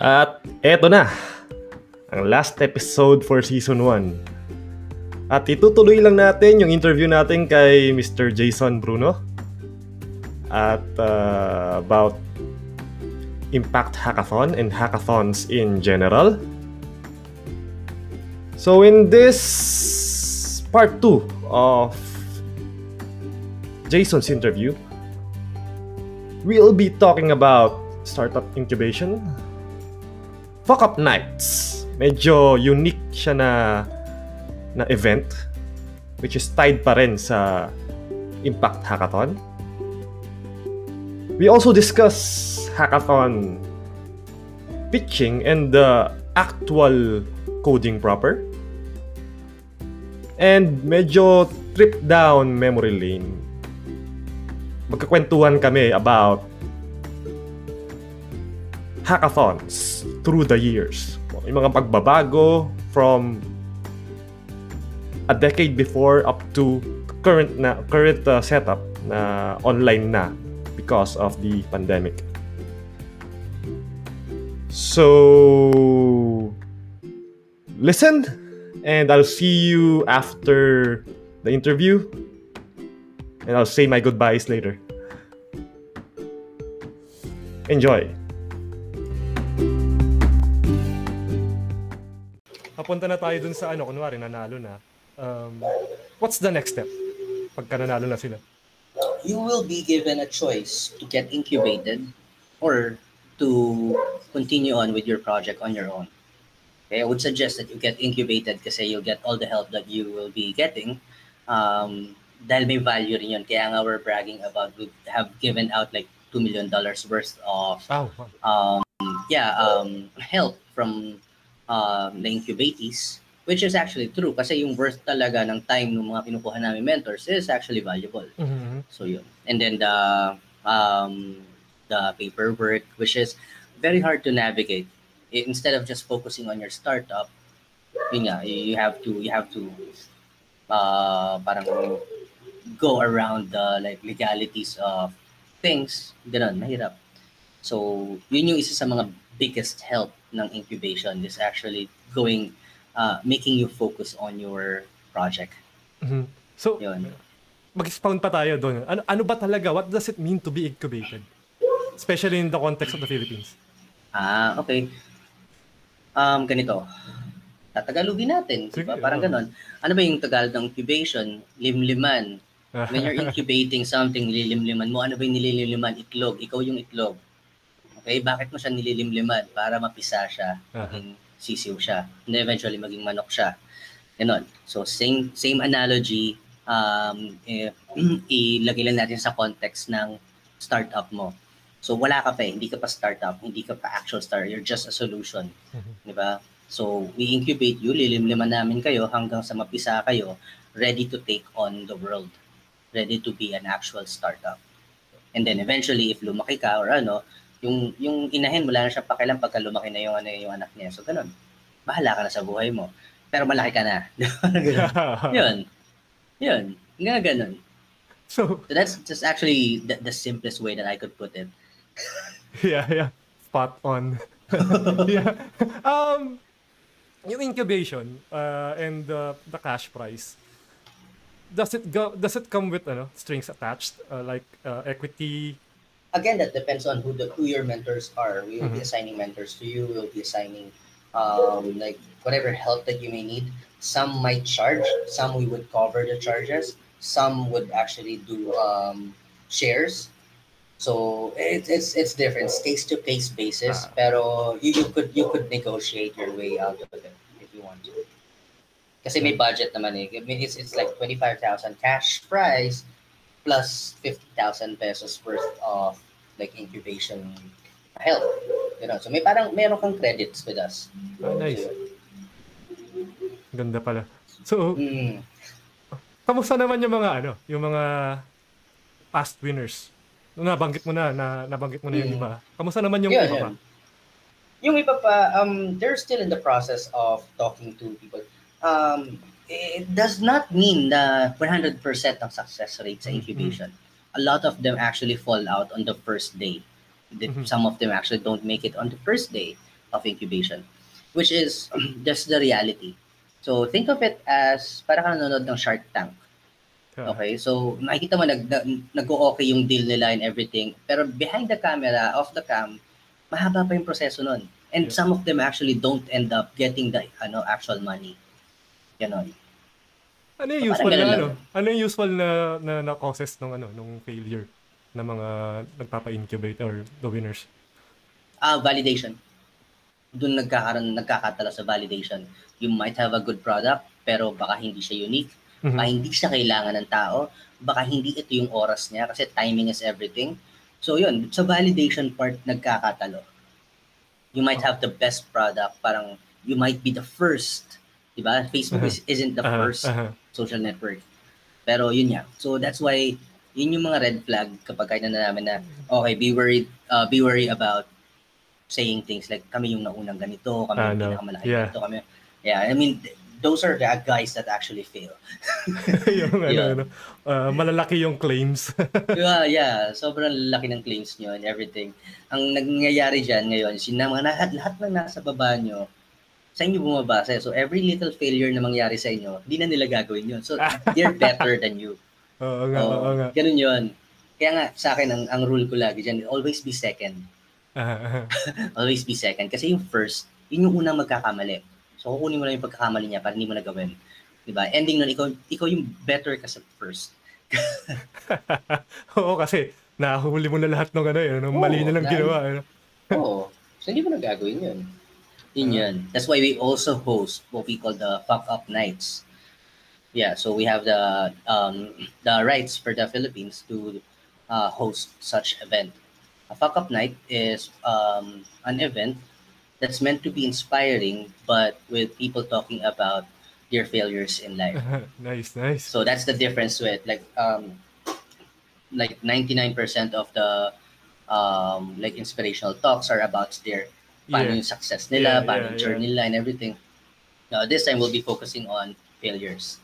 At eto na, ang last episode for season 1. At itutuloy lang natin yung interview natin kay Mr. Jason Bruno at uh, about Impact Hackathon and hackathons in general. So in this part 2 of Jason's interview, we'll be talking about startup incubation, Fuck Up Nights. Medyo unique siya na na event which is tied pa rin sa Impact Hackathon. We also discuss hackathon pitching and the actual coding proper. And medyo trip down memory lane. Magkakwentuhan kami about hackathons through the years. Yung mga pagbabago from a decade before up to current na current uh, setup na online na because of the pandemic. So listen and I'll see you after the interview and I'll say my goodbyes later. Enjoy. Na tayo dun sa ano, kunwari nanalo na. Um, what's the next step? Pagka nanalo na sila. You will be given a choice to get incubated or to continue on with your project on your own. Okay, I would suggest that you get incubated kasi you'll get all the help that you will be getting. Um, dahil may value rin yun. Kaya nga we're bragging about we have given out like $2 million worth of Oh, um, yeah, um, help from um, the incubatees, which is actually true kasi yung worth talaga ng time ng mga kinukuha namin mentors is actually valuable. mm-hmm. So yun. And then the um, the paperwork, which is very hard to navigate. Instead of just focusing on your startup, yun nga, you you have to you have to uh, parang go around the like legalities of things. Ganun, mahirap. So, yun yung isa sa mga biggest help ng incubation is actually going, uh, making you focus on your project. Mhm. So, Yun. mag-expound pa tayo doon. Ano, ano ba talaga? What does it mean to be incubated? Especially in the context of the Philippines. Ah, okay. Um, ganito. Tatagalugin natin? Sige, Parang oo. ganon. Ano ba yung Tagalog ng incubation? Limliman. When you're incubating something, nililimliman mo. Ano ba yung nililimliman? Itlog. Ikaw yung itlog. Okay? Bakit mo siya nililimliman? Para mapisa siya. Maging sisiw siya. And eventually maging manok siya. Ganon. So, same same analogy. Um, eh, ilagay lang natin sa context ng startup mo. So, wala ka pa eh. Hindi ka pa startup. Hindi ka pa actual startup. You're just a solution. Mhm. Di ba? So, we incubate you, lilimliman namin kayo hanggang sa mapisa kayo, ready to take on the world. Ready to be an actual startup. And then eventually, if lumaki ka or ano, yung, yung inahin, wala na siya pakialam pagka lumaki na yung, ano, yung anak niya. So, ganun. Bahala ka na sa buhay mo. Pero malaki ka na. Yun. Yun. Nga ganun. so, So, that's just actually the, the simplest way that I could put it. yeah, yeah. Spot on. yeah. Um, yung incubation uh, and the, the cash price, does it go does it come with ano strings attached uh, like uh, equity again that depends on who the who your mentors are. We will be Mhm. assigning mentors to you. We'll be assigning um like whatever help that you may need. Some might charge. Some we would cover the charges. Some would actually do um shares. So it, it's it's different. Case to case basis Ah. pero you, you could you could negotiate your way out of it if you want to. Because kasi may budget naman eh. I mean, it's, it's like 25,000 cash price plus 50,000 pesos worth of like incubation help. You know, so may parang meron kang credits with us. Ah, nice. Ganda pala. So, Mm. kamusta naman yung mga ano, yung mga past winners? Nabanggit mo na, na nabanggit mo na yung Mm. iba. Kamusta naman yung Yun, iba yun. pa? Yung iba pa, um, they're still in the process of talking to people. Um, it does not mean na 100% ng success rate sa Mhm. incubation. A lot of them actually fall out on the first day. Mhm. Some of them actually don't make it on the first day. of incubation, which is just the reality. So think of it as para ka nanonood ng Shark Tank. Okay, so nakikita mo nag, nag-okay yung deal nila and everything. Pero behind the camera, off the cam, mahaba pa yung proseso nun. And Yeah. some of them actually don't end up getting the ano actual money. Ganon. Ano yung parang na ano? Ano yung usual na na, na causes ng ano nung failure ng mga nagpapa-incubate or the winners? Ah, validation. Doon nagkakaroon, nagkakatala sa validation. You might have a good product, pero baka hindi siya unique. Mhm. Baka hindi siya kailangan ng tao. Baka hindi ito yung oras niya kasi timing is everything. So yun, sa validation part, nagkakatalo. You might have the best product, parang you might be the first. Diba? Facebook is, isn't the Aha, first aha. Social network. Pero yun nga. So that's why yun yung mga red flag kapag kaya na namin na okay, be worried uh, be worried about saying things like kami yung naunang ganito, kami Ah, yung no. pinakamalaki Yeah. ganito, kami. Yeah, I mean th- those are the guys that actually fail. yung ano, Yeah. ano, ah, malalaki yung claims. yeah, yeah, sobrang laki ng claims nyo and everything. Ang nangyayari dyan ngayon, mga lahat, lahat ng nasa baba nyo, sa inyo bumabase. So every little failure na mangyari sa inyo, hindi na nila gagawin yun. So they're better than you. Oo nga, Oo, oo nga. Ganun yun. Kaya nga, sa akin, ang, ang rule ko lagi dyan, always be second. Aha, aha. Always be second. Kasi yung first, yun yung unang magkakamali. So, kukunin mo lang yung pagkakamali niya para hindi mo na gawin. Diba? Ending nun, ikaw, ikaw yung better ka sa first. Oo, kasi nahuli mo na lahat ng ano, yun, ng mali Oo, na lang ginawa. Ano? Oo. So, hindi mo na gagawin yun. Yun yun. That's why we also host what we call the fuck up nights. Yeah, so we have the um, the rights for the Philippines to uh, host such event. A fuck up night is um, an event that's meant to be inspiring, but with people talking about their failures in life. nice, nice. So that's the difference with like um like 99% of the um like inspirational talks are about their paano Yeah. yung success nila, Yeah, paano yeah, yung journey nila and everything. Now this time we'll be focusing on failures.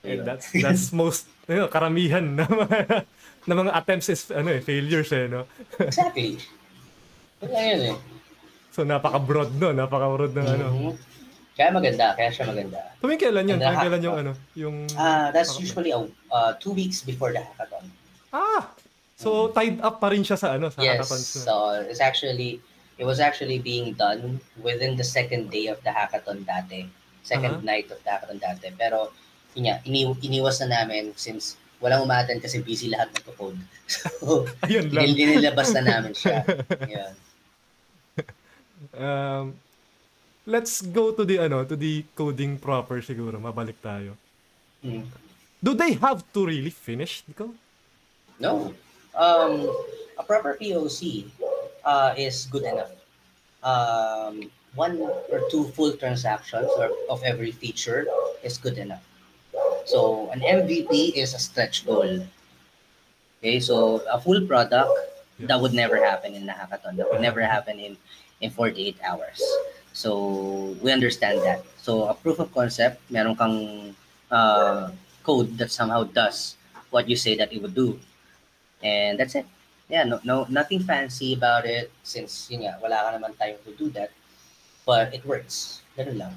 And Ayun. that's that's most you know, karamihan na mga na mga attempts is ano eh failures eh no. exactly. Lang yun eh. So napaka-broad no, napaka-broad ng ano. Mhm. Kaya maganda, kaya siya maganda. Tuwing kailan yun? And Tuwing kailan yung hackathon. ano, yung Ah, that's hackathon? usually a, uh, two weeks before the hackathon. Ah. So tied up pa rin siya sa ano, sa Yes. hackathons. na. So it's actually it was actually being done within the second day of the hackathon dati. Second Uh-huh. night of the hackathon dati. Pero yun nga, ini iniwas na namin since walang umaten kasi busy lahat nagko-code. So, Ayun lang. inilabas na namin siya. Yun. Um, let's go to the ano, to the coding proper siguro. Mabalik tayo. Mm. Do they have to really finish? Ikaw? No. Um, a proper POC uh, is good enough. Um, one or two full transactions or of every feature is good enough. So an MVP is a stretch goal. Okay, so a full product that would never happen in a hackathon. That would never happen in in 48 hours. So we understand that. So a proof of concept, meron kang uh, code that somehow does what you say that it would do. And that's it. Yeah, no, no, nothing fancy about it since yun nga, wala ka naman time to do that. But it works. Ganun lang.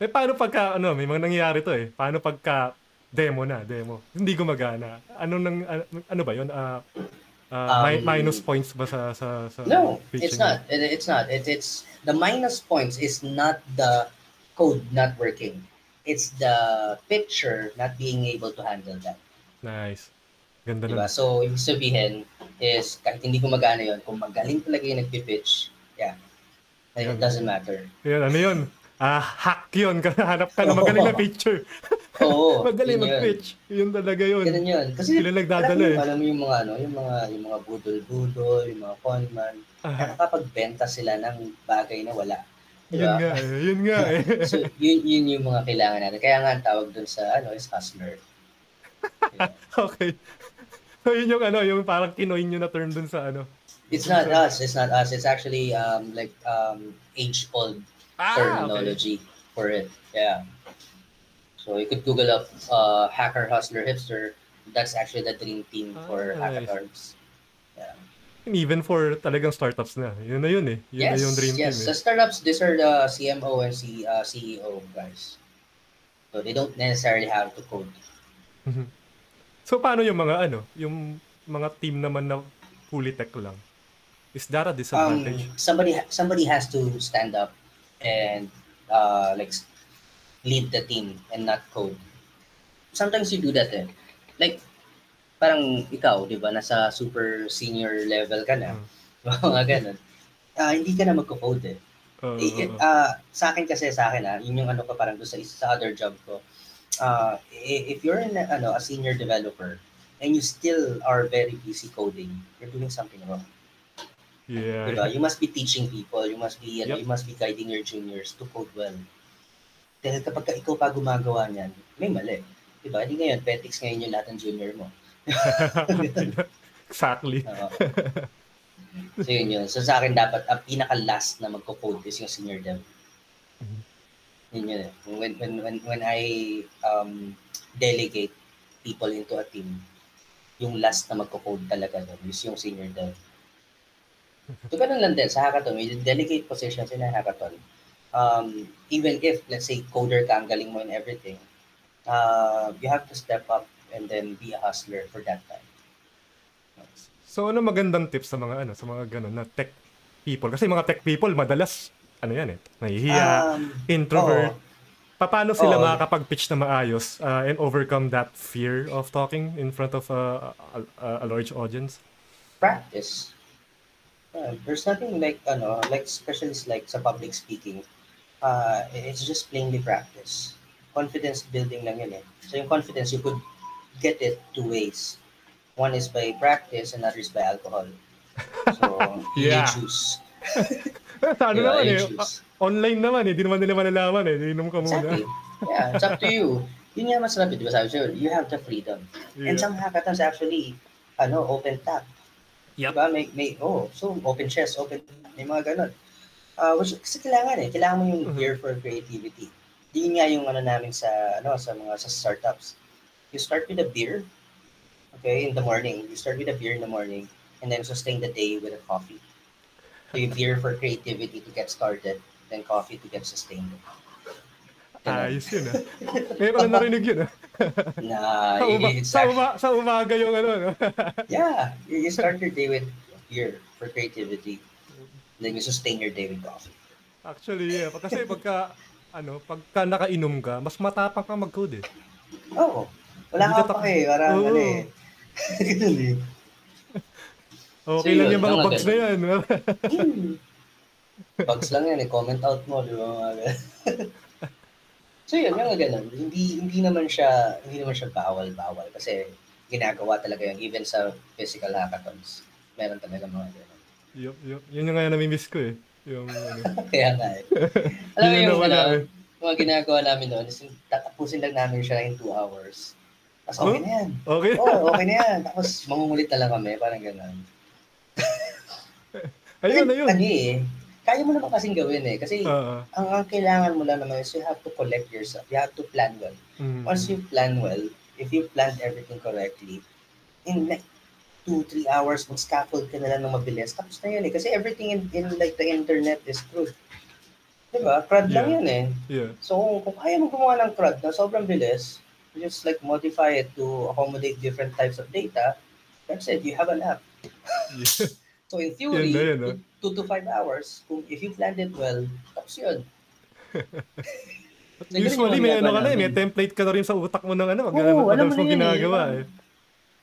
Eh, paano pagka, ano, may mga nangyayari to eh. Paano pagka demo na, demo. Hindi gumagana. Ano nang, ano, ano ba yun? Ah, mi- Um, minus points ba sa, sa, sa No, it's not. It, it's not. It, it's the minus points is not the code not working. It's the picture not being able to handle that. Nice. Ganda Diba? nun. So, ibig sabihin is kahit hindi gumagana yon kung magaling talaga yung nagpipitch, yeah, it doesn't matter. Yun, ano yun? Ah, hack yun. Hanap ka na magaling na picture. Oo, magaling yun yun. mag-pitch. Yun talaga yun. Ganun yun. Kasi Sila nagdadala eh. alam mo yung mga ano, yung mga yung mga budol-budol, yung mga conman, Ah, nakapagbenta sila ng bagay na wala. yun Diba? nga eh. Yun nga eh. So, yun, yun yung mga kailangan natin. Kaya nga ang tawag dun sa ano is hustler. Yeah. okay. So yun yung ano, yung parang kinoin nyo na term dun sa ano. It's not us. It's not us. It's actually um like um age-old Ah, terminology for it. Yeah. So you could Google up uh, hacker, hustler, hipster. That's actually the dream team for Ah, nice. hackathons. Yeah. And even for talagang startups na. Yun na yun eh. Yun yes, na yung dream yes. team Sa eh. startups, these are the CMO and C, uh, CEO guys. So they don't necessarily have to code. So paano yung mga ano, yung mga team naman na fully tech lang? Is that a Um, disadvantage? somebody somebody has to stand up and uh, like lead the team and not code. Sometimes you do that eh. Like parang ikaw, 'di ba, nasa super senior level ka na. Mga ganun. Ah, hindi ka na magko-code eh. Oo, Eh, ah, sa akin kasi sa akin ah, yun yung ano ko parang doon sa isa sa other job ko. I- if you're in a, ano a senior developer and you still are very busy coding, you're doing something wrong. yeah. Diba? You must be teaching people, you must be ano, Yep. you must be guiding your juniors to code well. Dahil kapag ka ikaw pa gumagawa niyan, may mali. Diba? Hindi ngayon, petics ngayon yung lahat ng junior mo. exactly. Oo. so yun yun. So sa akin dapat, ang pinaka-last na magko-code is yung senior dev. Mhm. Yun yun. When, when, when, when I um, delegate people into a team, yung last na magko-code talaga doon is yung senior dev. So ganun lang din sa hackathon, may delegate positions in a hackathon. Um, even if, let's say, coder ka, ang galing mo in everything, uh, you have to step up and then be a hustler for that time. So ano magandang tips sa mga ano, sa mga ganun na tech people? Kasi mga tech people madalas ano yan eh, nahihiya, Um, introvert. oo. Paano sila Oo. makakapag-pitch na maayos uh, and overcome that fear of talking in front of a, a, a large audience? practice. Uh, there's nothing like ano, like especially like sa public speaking. Uh, it's just plainly practice. Confidence building lang yun eh. So yung confidence, you could get it two ways. One is by practice, and other is by alcohol. So, Yeah. you choose. Sa ano Diba? naman eh, online naman eh, di naman nila malalaman eh, inom ka muna. Exactly. Yeah, it's up to you. Yun nga masarap, di ba sabi sa'yo, you have the freedom. And Yeah. some hackathons actually, ano, open tap. Yep. Diba? May, may, oh, so open chess, open, may mga ganun. Uh, which, kasi kailangan eh, kailangan mo yung gear for creativity. Di nga yung ano namin sa, ano, sa mga, sa startups. You start with a beer, okay, in the morning. You start with a beer in the morning, and then sustain the day with a coffee. You beer for creativity to get started, then coffee to get sustained. Ayos yun ah. Ngayon lang narinig yun ah. Na, Sa, uma- it's sa, actually- uma- sa umaga yung ano. no? Yeah, you, start your day with beer for creativity. Then you sustain your day with coffee. Actually, yeah. Kasi pagka, ano, pagka nakainom ka, mas matapang ka mag-code eh. Oo. Oh, wala Hindi ka pa eh. Parang Oo. ano eh. Ganun eh. Okay So, lang yun, yung mga mga bugs na yan. Bugs lang yan eh. Comment out mo, di ba? Mga ganun. so yun, yung ganun. Hindi, hindi naman siya, hindi naman siya bawal-bawal. Kasi ginagawa talaga yun. Even sa physical hackathons. Meron talaga mga ganun. yun, yun, yun yung nga yung namimiss ko eh. Yung, ano, Kaya nga eh. Alam mo yun yung, ano, eh. mga ginagawa namin noon is tatapusin lang namin siya in two hours. Tapos Huh? okay na yan. Okay? Oo, okay na yan. Tapos mangungulit na lang kami, parang gano'n. Ayun na yun. Ano eh, kaya mo naman kasing gawin eh. Kasi Oo. ang, ang kailangan mo lang naman is you have to collect yourself. You have to plan well. Mm. Once you plan well, if you planned everything correctly, in like two, three hours, mag-scaffold ka na lang ng mabilis. Tapos na yun eh. Kasi everything in, in like the internet is truth. Diba? CRUD lang Yeah. yan eh. Yeah. So, kung kaya mo gumawa ng CRUD na sobrang bilis, you just like modify it to accommodate different types of data, that's it, you have an app. yeah. So, in theory, Yan na yun, ah. two, two to five hours, kung if you planned it well, tapos yun. So, Usually may ano ginagawa ka na eh, may template ka na rin sa utak mo ng ano, Oo, oh, alam mo yun eh. ginagawa eh.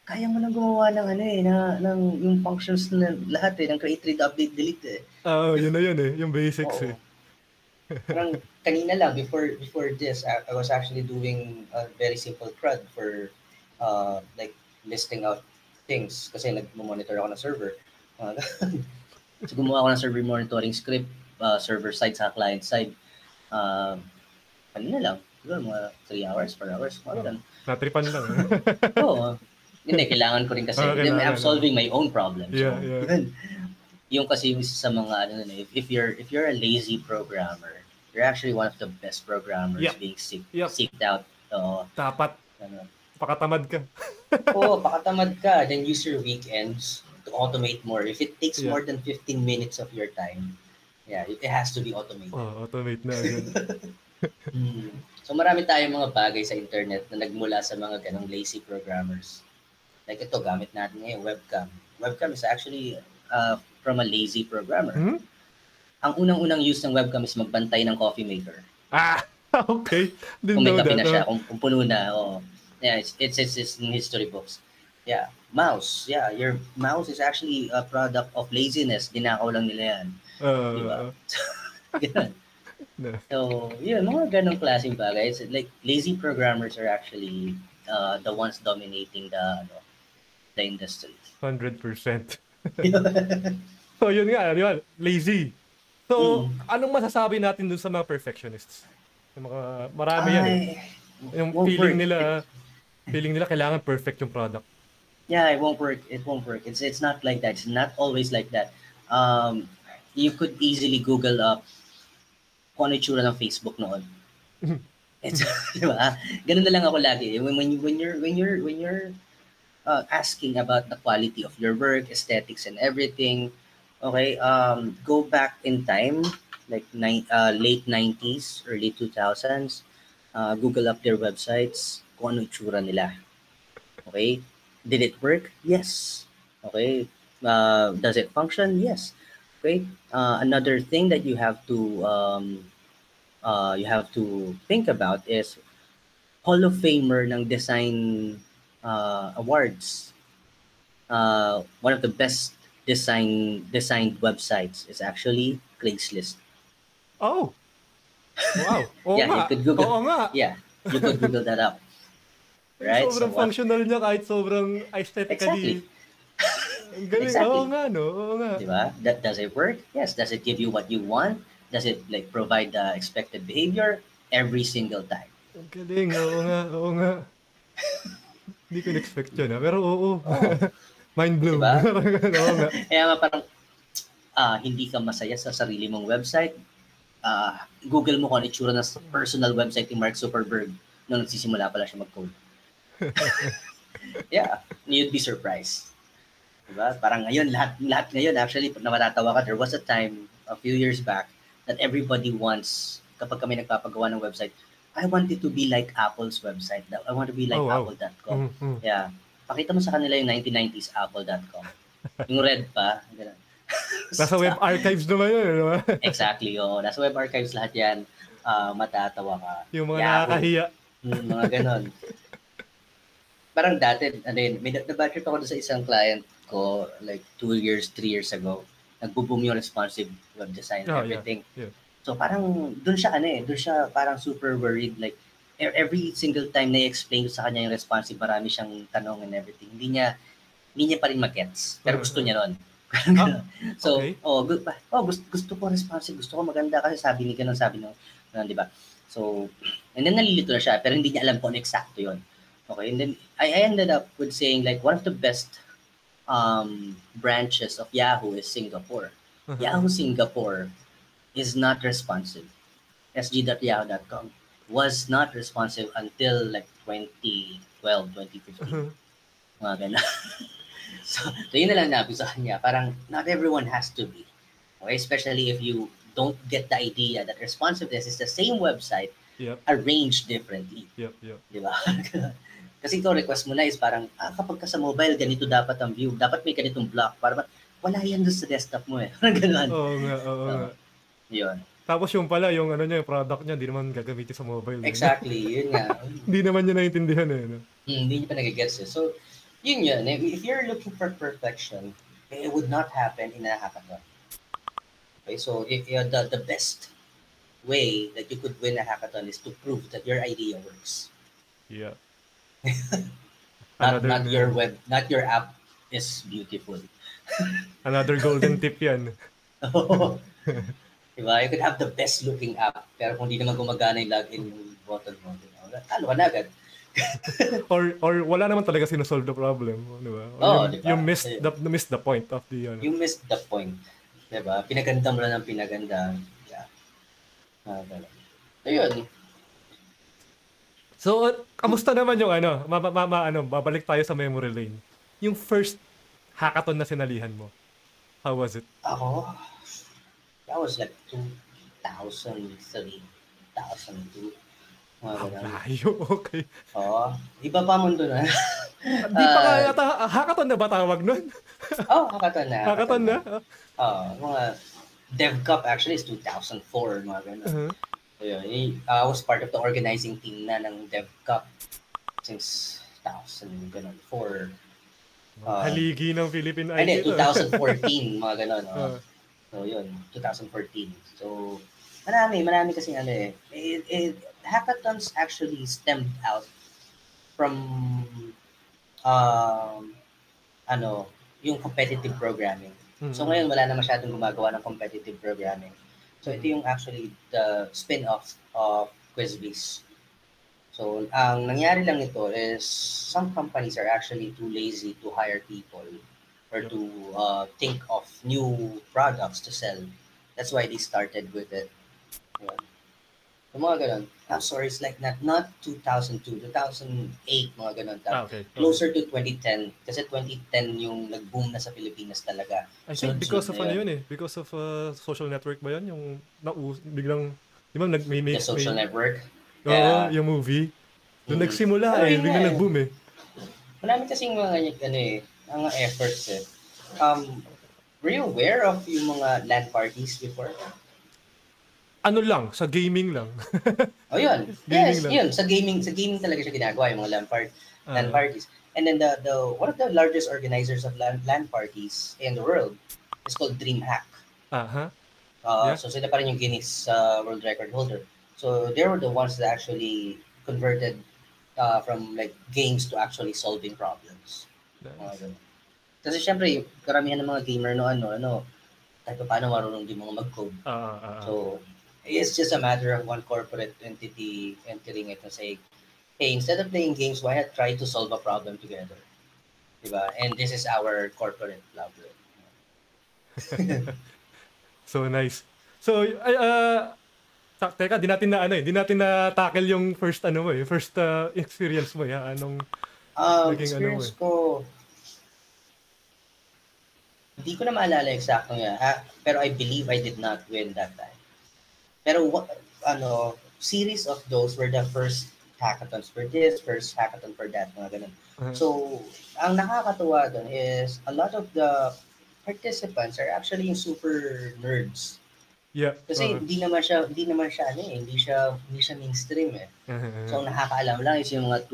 Kaya mo lang gumawa ng ano eh, na, ng, yung functions na lahat eh, ng create, read, update, delete eh. Oo, yun na yun eh, yung basics Oo. eh. Parang kanina lang, before before this, I, I was actually doing a very simple CRUD for uh, like listing out things kasi nag-monitor ako ng server. Uh, so gumawa ako ng server monitoring script, uh, server side sa client side. Um, kanina lang, siguro mga 3 hours, 4 hours, mga ganun. Natripan lang eh. Oo. Hindi, kailangan ko rin kasi. Then, kailangan. I'm solving my own problems. Yeah, so, yeah. Yun. Yung kasi yung sa mga ano na, if, if you're if you're a lazy programmer, you're actually one of the best programmers Yep. being seek, Yep. seeked out. So, Dapat ano, pakatamad ka. Oo, pakatamad ka. Then use your weekends to automate more. If it takes Yeah. more than 15 minutes of your time, yeah, it, has to be automated. Oh, automate na agad. Mm. So marami tayong mga bagay sa internet na nagmula sa mga ganong lazy programmers. Like ito, gamit natin ngayon, webcam. Webcam is actually uh, from a lazy programmer. Hmm? Ang unang-unang use ng webcam is magbantay ng coffee maker. Ah, okay. Didn't Kung may kape na siya, kung, kung puno na. Oh. Yeah, it's, it's, it's, it's in history books. Yeah. Mouse. Yeah, your mouse is actually a product of laziness. Dinakaw lang nila yan. Ah, Diba? ah, Ganun. na. So, yun, mga ganong klaseng bagay. It's like, lazy programmers are actually uh, the ones dominating the, ano, the industry. 100%. so, yun nga, ba? Lazy. So, Mm. anong masasabi natin dun sa mga perfectionists? Yung mga, marami yan eh. Ay, Yung feeling nila, feeling nila kailangan perfect yung product. Yeah, it won't work. It won't work. It's it's not like that. It's not always like that. Um, you could easily Google up kung ano ng Facebook noon. It's, di ba? Ganun na lang ako lagi. When, when, you, when you're, when you're, when you're uh, asking about the quality of your work, aesthetics and everything, okay, um, go back in time, like ni- uh, late 90s, early 2000s, uh, Google up their websites, kung ano yung tsura nila. Okay? Did it work? Yes. Okay. Uh, does it function? Yes. Okay. Uh, another thing that you have to um, uh, you have to think about is Hall of Famer ng design uh, awards. Uh, one of the best design designed websites is actually Craigslist. Oh! Wow! Yeah, you could Google- Oo. Yeah, you could Google that up. Right? Sobrang what- functional niya kahit sobrang aesthetically. Ang galing. Exactly. Oo nga, no? Oo nga. Diba? That, does it work? Yes. Does it give you what you want? Does it like provide the expected behavior every single time? Ang galing. Oo nga. Oo nga. Hindi ko na-expect yun, ha? Pero oo. Mind blown. Diba? oo nga. Kaya nga parang ah, hindi ka masaya sa sarili mong website. Ah, Google mo kung ano itsura ng personal website ni Mark Zuckerberg nung nagsisimula pala siya mag-code. yeah, you'd be surprised. Diba? Parang ngayon, lahat, lahat ngayon, actually, pag namatatawa ka, there was a time, a few years back, that everybody wants, kapag kami nagpapagawa ng website, I want it to be like Apple's website. I want to be like Oh, wow. apple.com. Mm, mm. Yeah. Pakita mo sa kanila yung 1990s apple.com. Yung red pa. Nasa web archives naman yun, di ba? Exactly, oo. Nasa web archives lahat yan. Ah, matatawa ka. Yung mga Yahoo. nakakahiya. Mm, mga ganon. Parang dati, ano yun, may na-budget ako sa isang client ko like two years, three years ago. Nagbo-boom yung responsive web design and Oh, yeah. everything. Yeah. So parang doon siya ano eh, doon siya parang super worried like e- every single time na i-explain ko sa kanya yung responsive, marami siyang tanong and everything. Hindi niya hindi niya pa rin magets. Pero gusto niya nun. Ganun. so, okay. oh, gu- oh, gusto, gusto ko responsive, gusto ko maganda kasi sabi ni ganun, sabi nung, ganun, di ba? So, and then nalilito na siya, pero hindi niya alam kung ano eksakto yun. Okay, and then I, I ended up with saying like one of the best um, branches of Yahoo is Singapore. Uh-huh. Yahoo Singapore is not responsive. sg.yahoo.com was not responsive until like 2012, 2015. Uh-huh. Mga ganun. so, so, yun na lang nabi sa kanya. Parang not everyone has to be. Okay? Especially if you don't get the idea that responsiveness is the same website Yep, arranged differently. yep, yep. Di ba? Kasi ito request mo na is parang, ah, kapag ka sa mobile, ganito dapat ang view. Dapat may ganitong block. Para ba- wala yan doon sa desktop mo eh. Parang ganun. Oo nga, oo nga. Yun. Tapos yung pala, yung ano niya, yung product niya, di naman gagamitin sa mobile. eh. Exactly. Yun nga. Hindi naman niya naintindihan eh. No? Hmm, hindi niyo pa nagigets eh. So, yun yun. If you're looking for perfection, it would not happen in a hackathon. Okay, so if you're the, the best way that you could win a hackathon is to prove that your idea works. Yeah. Not, Another, not your web, not your app is beautiful. another golden tip yan. diba? You could have the best looking app, pero kung di naman gumagana yung login button mo, diba? talo ka na agad. or or wala naman talaga sinusolve the problem, di ba? Oo, you, di ba? you missed the you missed the point of the ano. You missed the point. Diba? Pinaganda mo lang ng pinaganda. Yeah. Ah, ganun. So, yun. So, uh, kamusta naman yung ano, ma, ma, ma- ano, babalik tayo sa memory lane. Yung first hackathon na sinalihan mo? How was it? Ako, that was like 2003, 2002. Mga Ang ganun. layo, okay. Oo. Iba pa mundo na. Di pa Ah. kaya yata, hackathon na ba tawag nun? oh, hackathon na. Hackathon na? Oo, mga Dev Cup actually is 2004, mga ganun. Uh-huh. So, yun, y- I was part of the organizing team na ng Dev Cup since 2000, ganun, 4. Ah. Haligi ng Philippine Hindi, IT. to. 2014, mga ganun. Oh. Ah. So, yun, 2014. So, marami, marami kasi ano eh. It, it, hackathons actually stemmed out from um, ano, yung competitive programming. Mhm. So ngayon wala na masyadong gumagawa ng competitive programming. So ito yung actually the spin-off of Quizbiz. So ang nangyari lang ito is some companies are actually too lazy to hire people or to uh, think of new products to sell. That's why they started with it. Yun. So mga ganun. Ah, sorry, it's like not, not 2002, 2008, mga ganun. Ah, okay. Closer to 2010. Kasi 2010 yung nag-boom na sa Pilipinas talaga. I think So, because of so, ano ayun. yun eh, because of uh, social network ba yun? Yung na biglang, di ba, nag, may, may, The social may, network. Oo, Yeah. yung movie. Doon Mm. nagsimula Pero eh, yun biglang eh. nag-boom eh. Marami kasing mga ganyan, ano eh, mga efforts eh. Um, were you aware of yung mga LAN parties before? Ano lang, sa gaming lang. Oh, yun. Gaming yes, lang. yun. Sa gaming, sa gaming talaga siya ginagawa, yung mga LAN, part, LAN Ah, parties. And then the, the one of the largest organizers of LAN, LAN parties in the world is called DreamHack. Aha. Uh, Yeah. So sila pa rin yung Guinness uh, World Record holder. So they were the ones that actually converted uh, from like games to actually solving problems. Nice. ganun. Kasi syempre, karamihan ng mga gamer no ano, ano, kahit pa paano marunong din mga mag-code. Ah, ah. So, it's just a matter of one corporate entity entering it and saying, hey, instead of playing games, why not try to solve a problem together? Diba? And this is our corporate problem. So nice. So, uh, ta- teka, di natin na ano eh, di natin na tackle yung first ano mo eh, first uh, experience mo ya, anong Um, Naging ano experience ko, hindi ko na maalala exactly nga, ah, pero I believe I did not win that time. Pero what, ano, series of those were the first hackathons for this, first hackathon for that, mga ganun. uh, So, ang nakakatuwa doon is a lot of the participants are actually yung super nerds. yeah. Kasi uh, hindi naman siya hindi naman siya ano eh, hindi siya hindi siya mainstream eh. So, ang nakakaalam lang is yung mga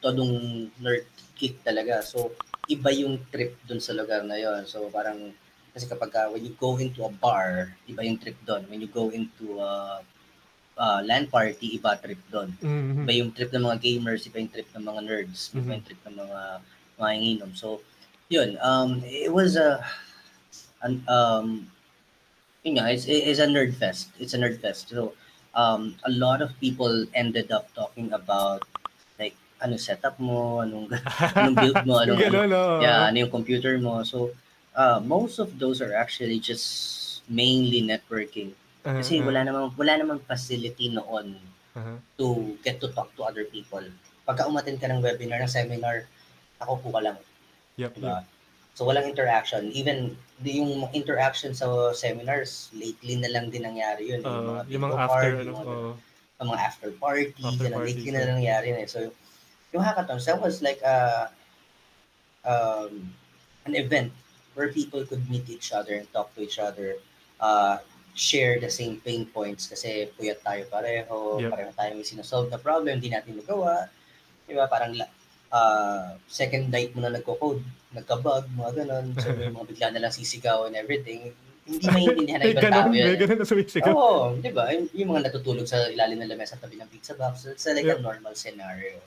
todong nerd kick talaga. So, iba yung trip dun sa lugar na yon. So, parang, kasi kapag ka, when you go into a bar, iba yung trip doon. When you go into a, a LAN party, iba trip doon. mhm. Iba yung trip ng mga gamers, iba yung trip ng mga nerds, iba Mhm. yung trip ng mga mga inginom. So, yun, um, it was a, an, um, yun nga, it's, it's a nerd fest. It's a nerd fest. So, um, a lot of people ended up talking about like ano setup mo, anong anong build mo, anong, ano, oo. yeah, ano yung computer mo. So, uh, most of those are actually just mainly networking. Uh, Kasi uh, wala namang wala namang facility noon uh-huh. to get to talk to other people. Pagka umattend ka ng webinar, ng seminar, ako po ka lang. Yep, yep. Diba? So walang interaction. Even yung interaction sa seminars, lately na lang din nangyari yun. Uh, mga yung mga after, card, ano, yung mga, oo. yung mga after party, After ganun, party, lately na so- lang nangyari na. eh. So yung hackathons, that was like a, um, an event where people could meet each other and talk to each other, uh, share the same pain points kasi puyat tayo pareho, Yep. pareho tayo may sinosolve na problem, hindi natin magawa. Di ba? Parang uh, second night mo na nagko-code, nagka-bug, mga ganun. So may mga bigla na lang sisigaw and everything. Hindi maintindihan ng ibang tao yun. may ganun na sumisigaw. Oo, di ba? Yung, yung mga natutulog sa ilalim ng lamesa tabi ng pizza box, it's like Yeah. a normal scenario.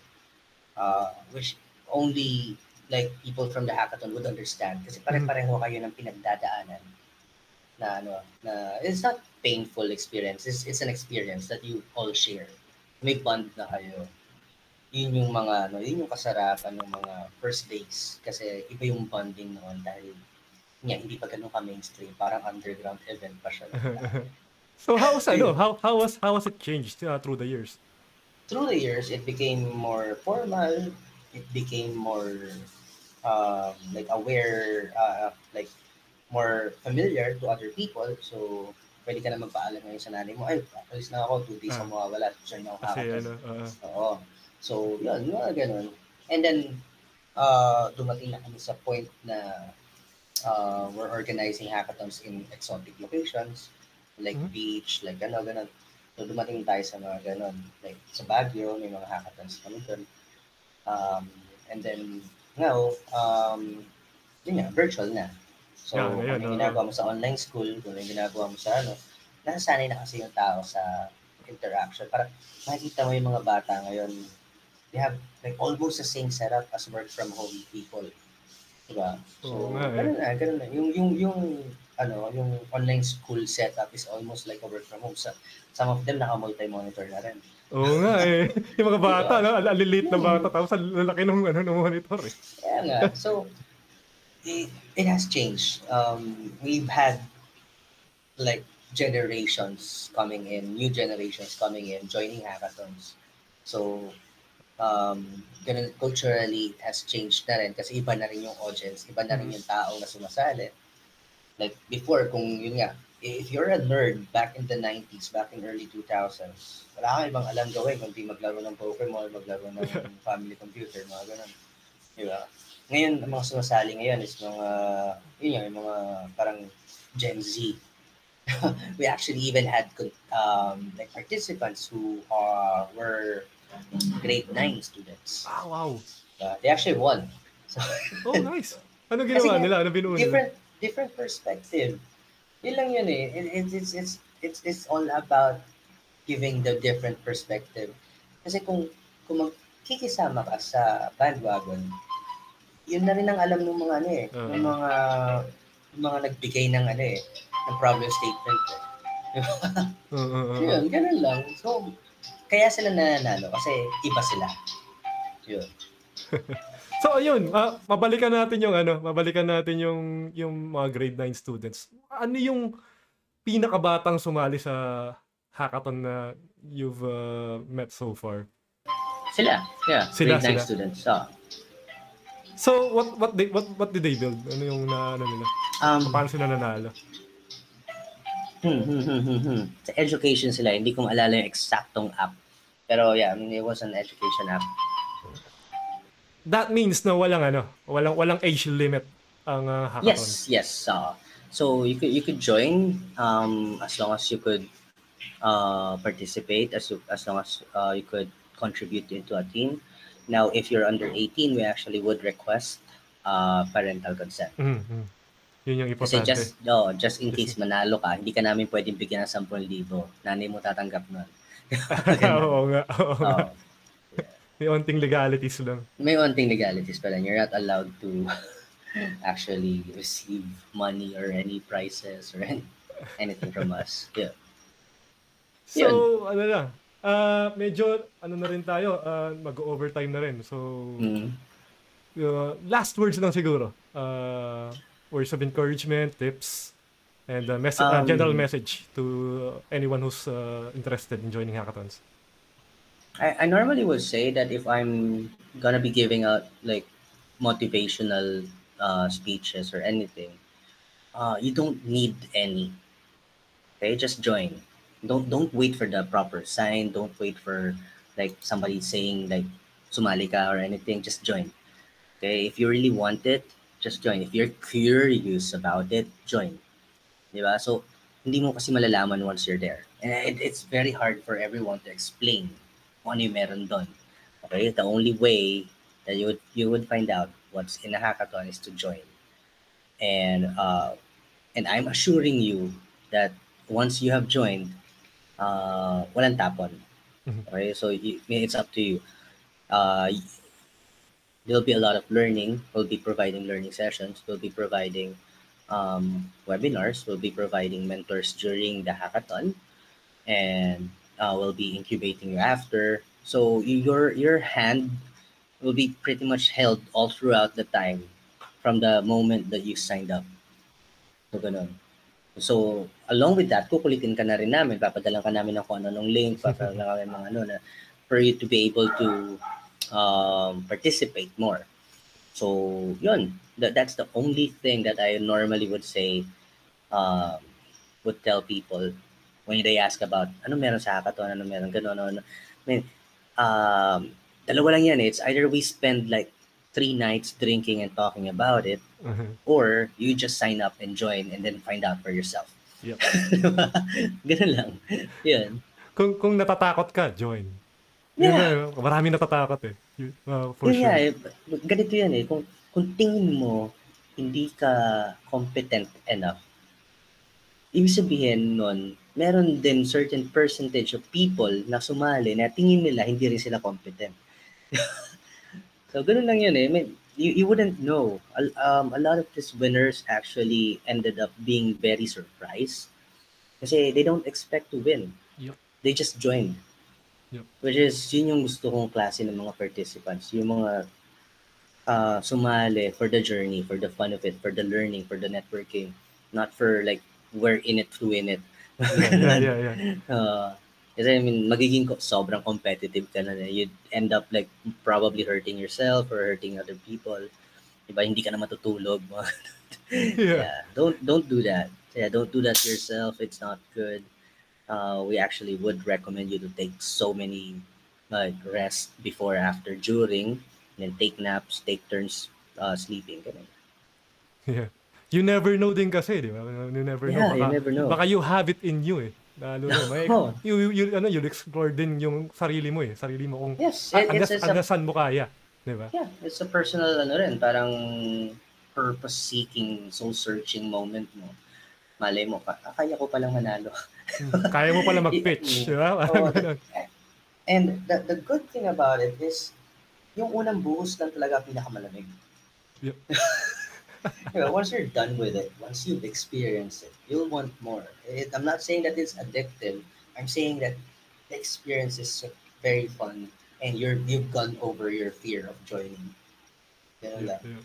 Uh, which only like people from the hackathon would understand. Kasi pare-pareho kayo ng pinagdadaanan na ano na it's not painful experience. It's, it's an experience that you all share. May bond na kayo. Yun yung mga ano yun yung kasarapan ng mga first days. Kasi iba yung bonding noon dahil nga hindi pa ganun ka mainstream parang underground event pa siya. So how's ano? How how was how was it changed uh, through the years? through the years, it became more formal. It became more um, like aware, uh, like more familiar to other people. So, pwede ka na magpaalam ngayon sa nanay mo, ay, alis na ako, two days Ah. ako mawawala, join ako Kasi ano, uh, Oo. So, yun, yung mga ganun. And then, uh, dumating na kami sa point na uh, we're organizing hackathons in exotic locations, like Mhm. beach, like gano'n, gano'n. So, dumating tayo sa mga gano'n. Like, sa Baguio, may mga hackathons kami doon. Um, and then, now, um, yun nga, virtual na. So, Yeah, kung yung ginagawa mo sa online school, kung yung ginagawa mo sa ano, nasasanay na kasi yung tao sa interaction. Para makikita mo yung mga bata ngayon, they have like almost the same setup as work from home people. Diba? So, Oo nga eh. ganun na, ganun na. Yung, yung, yung, ano, yung online school setup is almost like a work from home. Sa, some of them naka-multi-monitor na rin. Oo nga eh. Yung mga bata, no? Al- Alilit na bata, tapos ang lalaki ng, ano, ng monitor eh. Kaya nga. So, it, it has changed. Um, we've had like generations coming in, new generations coming in, joining hackathons. So, um, ganun, culturally, it has changed na rin kasi iba na rin yung audience, iba na rin yung tao na sumasali. Like before, kung yun nga, if you're a nerd back in the 90s, back in early 2000s, wala kang ibang alam gawin kundi maglaro ng Pokemon, maglaro ng family computer, mga ganun. Di ba? Ngayon, ang mga sumasali ngayon is mga, yun yung mga parang Gen Z. we actually even had um, like participants who are were grade 9 students. Ah, wow. Uh, they actually won. So, Oh, nice. Ano ginawa nila? Ano binuo nila? different different perspective. Yun lang yun eh. It, it, it's, it's, it's, it's all about giving the different perspective. Kasi kung, kung magkikisama ka sa bandwagon, yun na rin ang alam ng mga ano eh. Oo. ng mga yung mga nagbigay ng ano eh, ng problem statement eh. Oo, oo. Yun, ganun lang. So, kaya sila nananalo kasi iba sila. Yun. So ayun, ah, mabalikan natin yung ano, mabalikan natin yung yung mga grade 9 students. Ano yung pinakabatang sumali sa hackathon na you've uh, met so far? Sila, yeah. Sila, grade 9 sila. students. Ah. So what what they what what did they build? Ano yung na ano nila? Um, Paano sila nanalo? Hmm, hmm, hmm, hmm, hmm. Sa education sila, hindi ko maalala yung eksaktong app. Pero yeah, I mean, it was an education app. That means na walang ano, walang walang age limit ang uh, hackathon. Yes, yes. Uh, so you could you could join um, as long as you could uh, participate, as as long as uh, you could contribute into a team. Now, if you're under 18, we actually would request uh, parental consent. Mhm. Yun yung Kasi importante. just, oh, just in case manalo ka, hindi ka namin pwedeng bigyan ng 10,000. Nanay mo tatanggap nun. Oo nga. Oo nga. Oh, May onting legalities lang. may onting legalities pa lang. You're not allowed to actually receive money or any prizes or any, anything from us. Yeah. So, ano na, ah medyo, ano na rin tayo, ah, mag-overtime na rin. So, Mm. uh, last words lang siguro. Uh, words of encouragement, tips, and uh, mess- uh, Um, general message to anyone who's uh, interested in joining hackathons. I, I normally would say that if I'm gonna be giving out like motivational uh, speeches or anything, uh, you don't need any. Okay, just join. Don't don't wait for the proper sign. Don't wait for like somebody saying like sumali ka or anything. Just join. Okay, if you really want it, just join. If you're curious about it, join. Diba? So hindi mo kasi malalaman once you're there. And it, it's very hard for everyone to explain kung ano yung meron doon. Okay? The only way that you would, you would find out what's in a hackathon is to join. And uh, and I'm assuring you that once you have joined, uh, walang tapon. Mhm. Okay? So you, it's up to you. Uh, there'll be a lot of learning. We'll be providing learning sessions. We'll be providing um, webinars. We'll be providing mentors during the hackathon, and uh, we'll be incubating you after. So your your hand will be pretty much held all throughout the time from the moment that you signed up. So ganun. So along with that, kukulitin ka na rin namin, papadalan ka namin ng kung ano link, papadalan ka mga ano na for you to be able to um, participate more. So, yun. That, that's the only thing that I normally would say, um, would tell people when they ask about, ano meron sa hackathon, ano meron, gano'n, ano, ano. I mean, um, dalawa lang yan. It's either we spend like three nights drinking and talking about it, Mhm. or you just sign up and join and then find out for yourself. Yep. Diba? Ganun lang. Yun. Kung, kung natatakot ka, join. Yun Yeah. na, marami natatakot eh. Yun, uh, for Yun sure. eh, ganito yan eh. Kung, kung tingin mo hindi ka competent enough, ibig sabihin nun, meron din certain percentage of people na sumali na tingin nila hindi rin sila competent. so, ganun lang yun eh. I mean, you, you wouldn't know. A, um, a lot of these winners actually ended up being very surprised kasi they don't expect to win. Yup. They just joined. Yup. Which is, yun yung gusto kong klase ng mga participants. Yung mga uh, sumali for the journey, for the fun of it, for the learning, for the networking. Not for like, we're in it to win it. Yeah, yeah, yeah. Uh, kasi I mean, magiging sobrang competitive ka na. You'd end up like probably hurting yourself or hurting other people. Diba? Hindi ka na matutulog. yeah. yeah. Don't don't do that. Yeah, don't do that to yourself. It's not good. Uh, we actually would recommend you to take so many like rest before, after, during, and then take naps, take turns uh, sleeping. Ganun. Yeah. You never know din kasi, di ba? You never know. Yeah, Baka, you never know. baka you have it in you eh. Lalo na, may, Oo. you, you, you, ano, you'll explore din yung sarili mo eh. Sarili mo kung Yes, it- it's, hanggang, it's saan mo kaya. Di ba? Yeah, it's a personal ano rin, parang purpose-seeking, soul-searching moment mo. Malay mo, ka- ah, kaya ko palang manalo. Kaya mo pala mag-pitch. Di ba? Oo, ganun. And the, the good thing about it is, yung unang buhos lang talaga pinakamalamig. Yep. Once you're done with it, once you've experienced it, you'll want more. It, I'm not saying that it's addictive. I'm saying that the experience is very fun and you're you've gone over your fear of joining. Ganun lang. Yeah, yeah.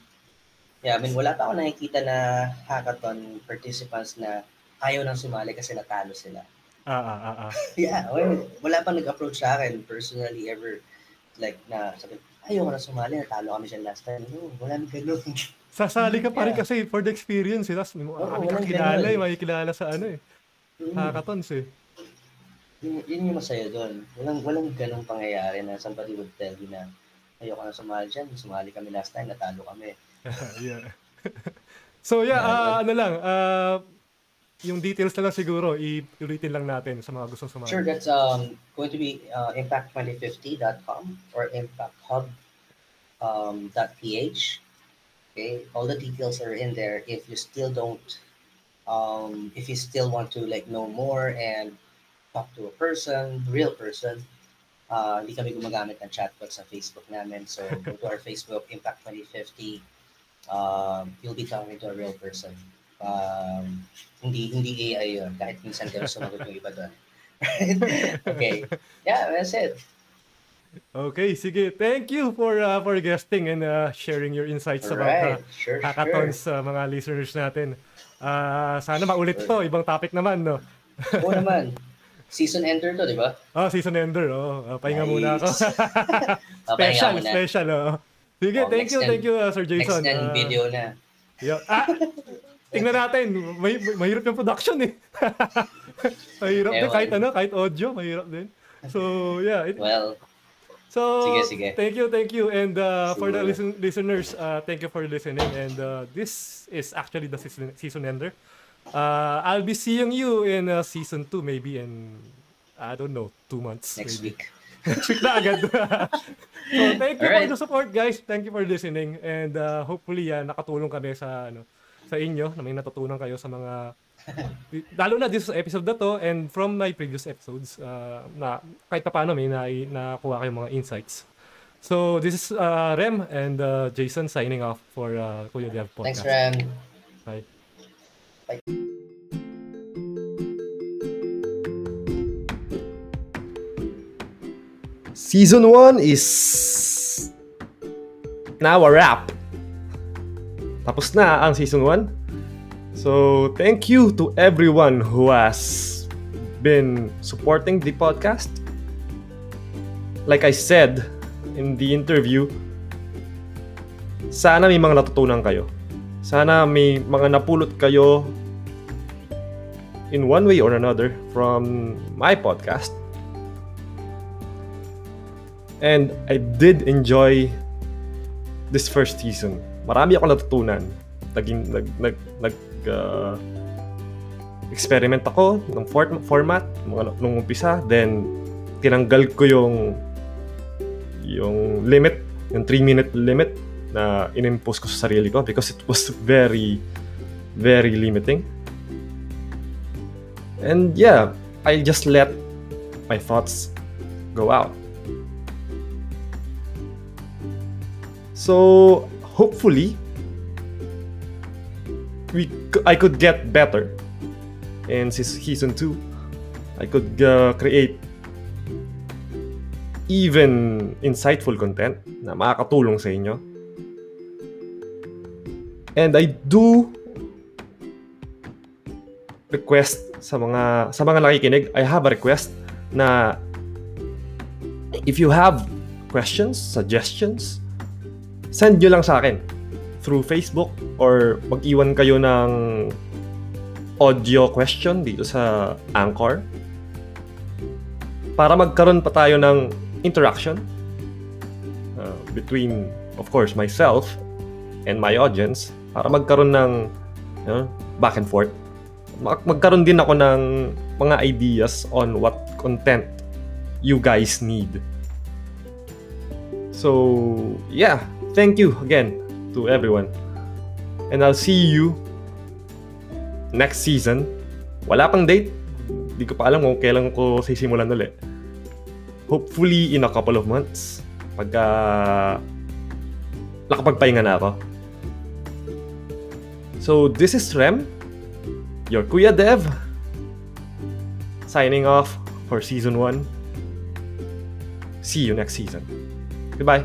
Yeah, I mean, wala pa ako nakikita na hackathon participants na ayaw nang sumali kasi natalo sila. Ah, ah, ah, ah. Yeah, well, wala pa nag-approach sa akin personally ever like na sabi, ayaw ko na sumali, natalo kami siya last time. No, wala nang ganun. Sasali ka pa rin kasi for the experience. Eh. Tapos, Oo, marami walang kang kilala ganun. eh. Makikilala sa ano eh. Mm, Hackathons eh. yun, yun yung masaya doon. Walang, walang ganung pangyayari na somebody would tell you na ayaw ko na sumali dyan. Sumali kami last time, natalo kami. yeah. so yeah, ah, ano lang, ah, yung details na lang siguro, i-ulitin lang natin sa mga gustong sumali. Sure, that's um, going to be uh, impact2050.com or impacthub um, .ph. Okay, all the details are in there. If you still don't, um, if you still want to like know more and talk to a person, real person, uh, hindi kami gumagamit ng chatbot sa Facebook namin. So go to our Facebook, Impact 2050. Um, you'll be talking to a real person. Um, hindi hindi AI yun. Kahit minsan kayo sumagot yung iba doon. okay. Yeah, that's it. Okay, sige. Thank you for uh, for guesting and uh, sharing your insights about uh, Alright. Sure, hackathons sa mga listeners natin. Ah, sana maulit to, ibang topic naman, no? sure. Oo naman. Season ender to, di ba? Oh, season ender. Oh, Ah, pahinga Nice. muna ako. Special, muna. special. Oh. Sige, Oh, thank you, thank you, uh, Sir Jason. Next Ah, video na. yeah. Ah, tingnan natin. May, may- mahirap yung production eh. mahirap din Ewan. kahit ano, kahit audio, mahirap din. So, yeah. It, Well, So, Sige, sige. thank you, thank you. And uh, for the listen- listeners, uh, thank you for listening. And uh, this is actually the season, season ender. Uh, I'll be seeing you in uh, season 2 maybe in, I don't know, two months. next maybe. week. Next week na agad. so, thank you Alright. for the support, guys. Thank you for listening. And uh, hopefully, uh, nakatulong kami sa ano sa inyo na may natutunan kayo sa mga lalo na this episode na to and from my previous episodes uh, na kahit pa paano may na, nakuha kayong mga insights. So, this is uh, Rem and uh, Jason signing off for uh, Kuya Dev Thanks, Podcast. Ram. Bye. Season 1 is now a wrap. Tapos na ang season 1. So, thank you to everyone who has been supporting the podcast. Like I said in the interview, sana may mga natutunan kayo. Sana may mga napulot kayo in one way or another from my podcast. And I did enjoy this first season. Marami ako natutunan. Naging nag nag nag uh, experiment ako ng for- format mga nung umpisa. Then tinanggal ko yung yung limit yung 3 minute limit na inimpose ko sa sarili ko because it was very very limiting. And yeah I just let my thoughts go out. So hopefully we I could get better in season 2 I could uh, create even insightful content na makakatulong sa inyo. And I do request sa mga sa mga nakikinig, I have a request na if you have questions, suggestions, send nyo lang sa akin through Facebook or mag-iwan kayo ng audio question dito sa Anchor para magkaroon pa tayo ng interaction uh, between, of course, myself and my audience para magkaroon ng you know, back and forth. Mag- magkaroon din ako ng mga ideas on what content you guys need. So, yeah. Thank you again to everyone. And I'll see you next season. Wala pang date. Hindi ko pa alam kung kailan ko sisimulan ulit hopefully in a couple of months pagka nakapagpahinga na ako. So this is Rem, your Kuya Dev, signing off for season 1. See you next season. Goodbye.